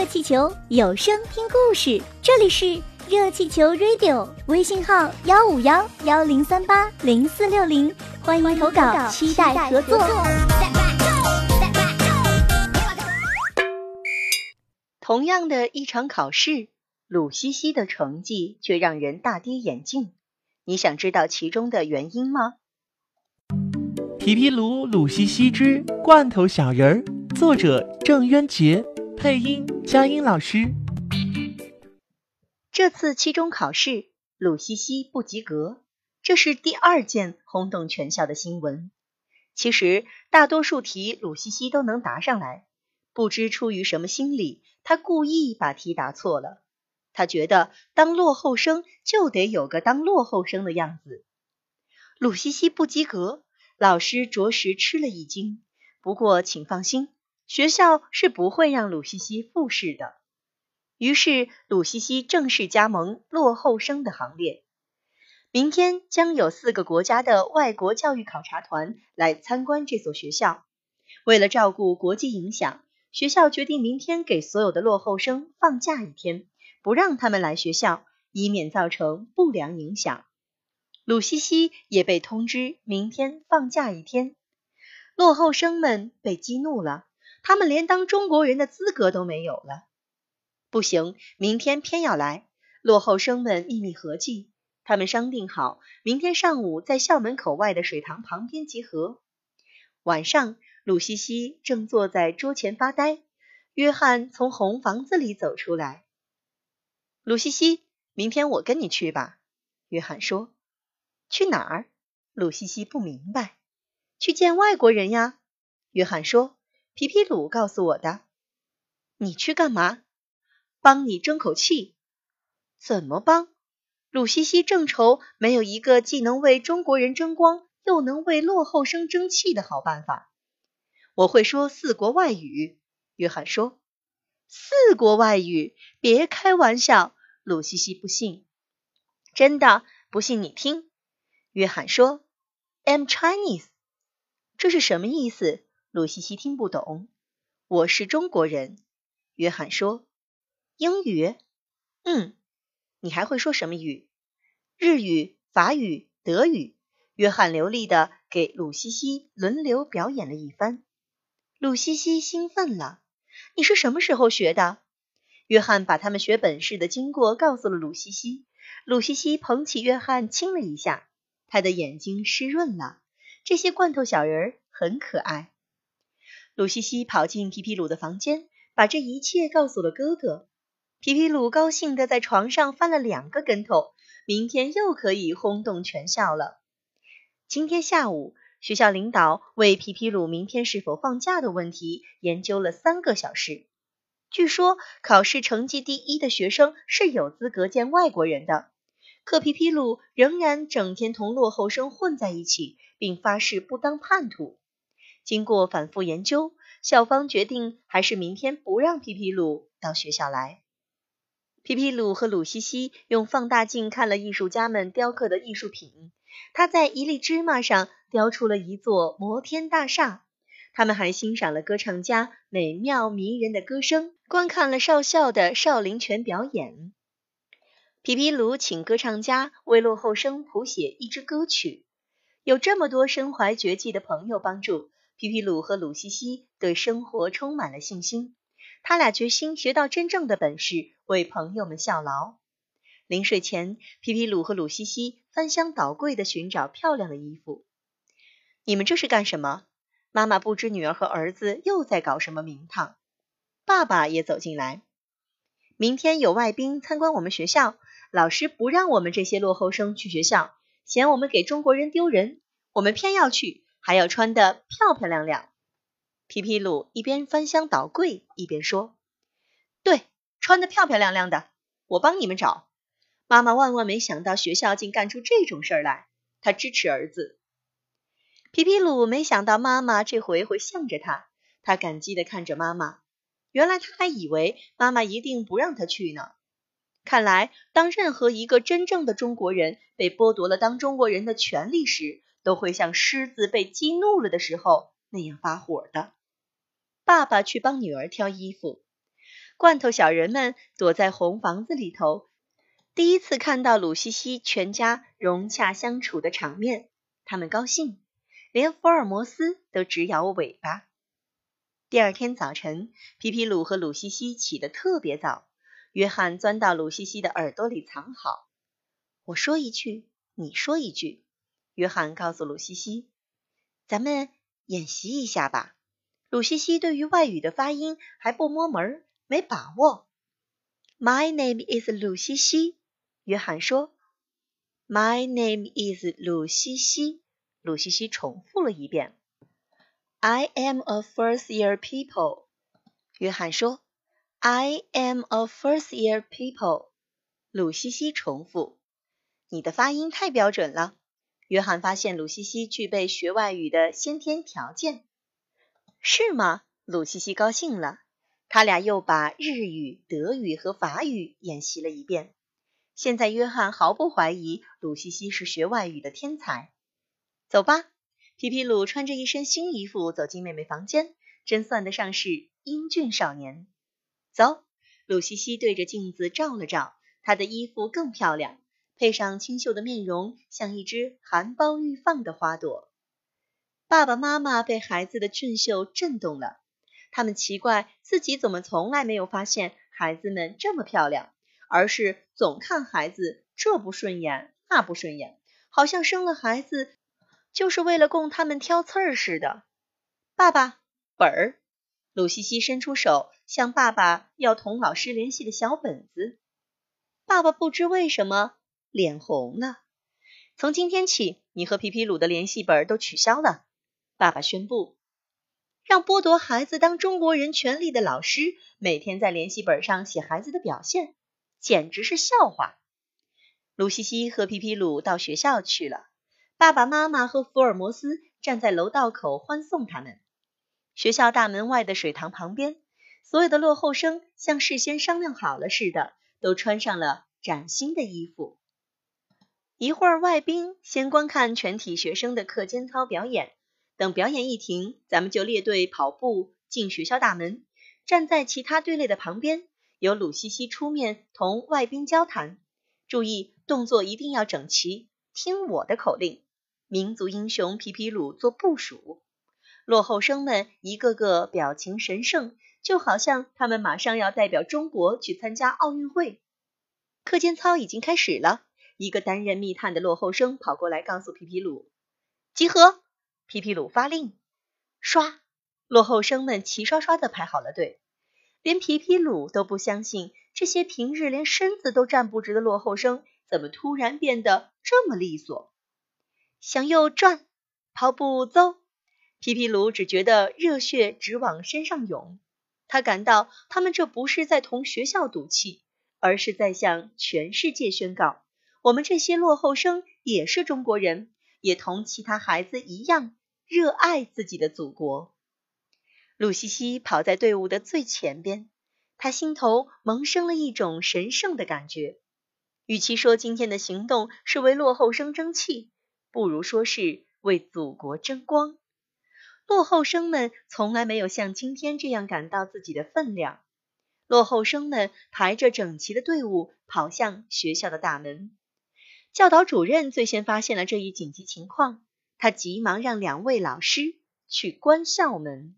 热气球有声听故事，这里是热气球 Radio，微信号幺五幺幺零三八零四六零，欢迎投稿，期待合作。同样的一场考试，鲁西西的成绩却让人大跌眼镜。你想知道其中的原因吗？皮皮鲁鲁西西之罐头小人儿，作者郑渊洁，配音佳音老师。这次期中考试，鲁西西不及格，这是第二件轰动全校的新闻。其实大多数题鲁西西都能答上来，不知出于什么心理，他故意把题答错了。他觉得当落后生就得有个当落后生的样子。鲁西西不及格。老师着实吃了一惊，不过请放心，学校是不会让鲁西西复试的。于是，鲁西西正式加盟落后生的行列。明天将有四个国家的外国教育考察团来参观这所学校。为了照顾国际影响，学校决定明天给所有的落后生放假一天，不让他们来学校，以免造成不良影响。鲁西西也被通知明天放假一天，落后生们被激怒了，他们连当中国人的资格都没有了。不行，明天偏要来。落后生们秘密合计，他们商定好，明天上午在校门口外的水塘旁边集合。晚上，鲁西西正坐在桌前发呆，约翰从红房子里走出来。鲁西西，明天我跟你去吧，约翰说。去哪儿？鲁西西不明白。去见外国人呀。约翰说：“皮皮鲁告诉我的。”你去干嘛？帮你争口气。怎么帮？鲁西西正愁没有一个既能为中国人争光，又能为落后生争气的好办法。我会说四国外语。约翰说：“四国外语？别开玩笑。”鲁西西不信。真的，不信你听。约翰说：“I'm Chinese。”这是什么意思？鲁西西听不懂。我是中国人。约翰说：“英语？嗯，你还会说什么语？日语、法语、德语。”约翰流利的给鲁西西轮流表演了一番。鲁西西兴奋了：“你是什么时候学的？”约翰把他们学本事的经过告诉了鲁西西。鲁西西捧起约翰亲了一下。他的眼睛湿润了。这些罐头小人儿很可爱。鲁西西跑进皮皮鲁的房间，把这一切告诉了哥哥。皮皮鲁高兴地在床上翻了两个跟头。明天又可以轰动全校了。今天下午，学校领导为皮皮鲁明天是否放假的问题研究了三个小时。据说，考试成绩第一的学生是有资格见外国人的。可皮皮鲁仍然整天同落后生混在一起，并发誓不当叛徒。经过反复研究，校方决定还是明天不让皮皮鲁到学校来。皮皮鲁和鲁西西用放大镜看了艺术家们雕刻的艺术品，他在一粒芝麻上雕出了一座摩天大厦。他们还欣赏了歌唱家美妙迷人的歌声，观看了少校的少林拳表演。皮皮鲁请歌唱家为落后生谱写一支歌曲。有这么多身怀绝技的朋友帮助，皮皮鲁和鲁西西对生活充满了信心。他俩决心学到真正的本事，为朋友们效劳。临睡前，皮皮鲁和鲁西西翻箱倒柜地寻找漂亮的衣服。你们这是干什么？妈妈不知女儿和儿子又在搞什么名堂。爸爸也走进来。明天有外宾参观我们学校。老师不让我们这些落后生去学校，嫌我们给中国人丢人，我们偏要去，还要穿得漂漂亮亮。皮皮鲁一边翻箱倒柜一边说：“对，穿得漂漂亮亮的，我帮你们找。”妈妈万万没想到学校竟干出这种事儿来，她支持儿子。皮皮鲁没想到妈妈这回会向着他，他感激地看着妈妈。原来他还以为妈妈一定不让他去呢。看来，当任何一个真正的中国人被剥夺了当中国人的权利时，都会像狮子被激怒了的时候那样发火的。爸爸去帮女儿挑衣服，罐头小人们躲在红房子里头，第一次看到鲁西西全家融洽相处的场面，他们高兴，连福尔摩斯都直摇尾巴。第二天早晨，皮皮鲁和鲁西西起得特别早。约翰钻到鲁西西的耳朵里藏好。我说一句，你说一句。约翰告诉鲁西西：“咱们演习一下吧。”鲁西西对于外语的发音还不摸门儿，没把握。My name is 鲁西西。约翰说：“My name is 鲁西西。”鲁西西重复了一遍。I am a first year people。约翰说。I am a first-year people。鲁西西重复：“你的发音太标准了。”约翰发现鲁西西具备学外语的先天条件。是吗？鲁西西高兴了。他俩又把日语、德语和法语演习了一遍。现在约翰毫不怀疑鲁西西是学外语的天才。走吧，皮皮鲁穿着一身新衣服走进妹妹房间，真算得上是英俊少年。走，鲁西西对着镜子照了照，她的衣服更漂亮，配上清秀的面容，像一只含苞欲放的花朵。爸爸妈妈被孩子的俊秀震动了，他们奇怪自己怎么从来没有发现孩子们这么漂亮，而是总看孩子这不顺眼那不顺眼，好像生了孩子就是为了供他们挑刺儿似的。爸爸，本儿。鲁西西伸出手，向爸爸要同老师联系的小本子。爸爸不知为什么脸红了。从今天起，你和皮皮鲁的联系本都取消了。爸爸宣布，让剥夺孩子当中国人权利的老师每天在联系本上写孩子的表现，简直是笑话。鲁西西和皮皮鲁到学校去了。爸爸妈妈和福尔摩斯站在楼道口欢送他们。学校大门外的水塘旁边，所有的落后生像事先商量好了似的，都穿上了崭新的衣服。一会儿，外宾先观看全体学生的课间操表演。等表演一停，咱们就列队跑步进学校大门，站在其他队列的旁边，由鲁西西出面同外宾交谈。注意，动作一定要整齐，听我的口令。民族英雄皮皮鲁做部署。落后生们一个个表情神圣，就好像他们马上要代表中国去参加奥运会。课间操已经开始了，一个担任密探的落后生跑过来告诉皮皮鲁：“集合！”皮皮鲁发令，刷，落后生们齐刷刷地排好了队。连皮皮鲁都不相信，这些平日连身子都站不直的落后生，怎么突然变得这么利索？向右转，跑步走。皮皮鲁只觉得热血直往身上涌，他感到他们这不是在同学校赌气，而是在向全世界宣告：我们这些落后生也是中国人，也同其他孩子一样热爱自己的祖国。鲁西西跑在队伍的最前边，他心头萌生了一种神圣的感觉。与其说今天的行动是为落后生争气，不如说是为祖国争光。落后生们从来没有像今天这样感到自己的分量。落后生们排着整齐的队伍跑向学校的大门。教导主任最先发现了这一紧急情况，他急忙让两位老师去关校门。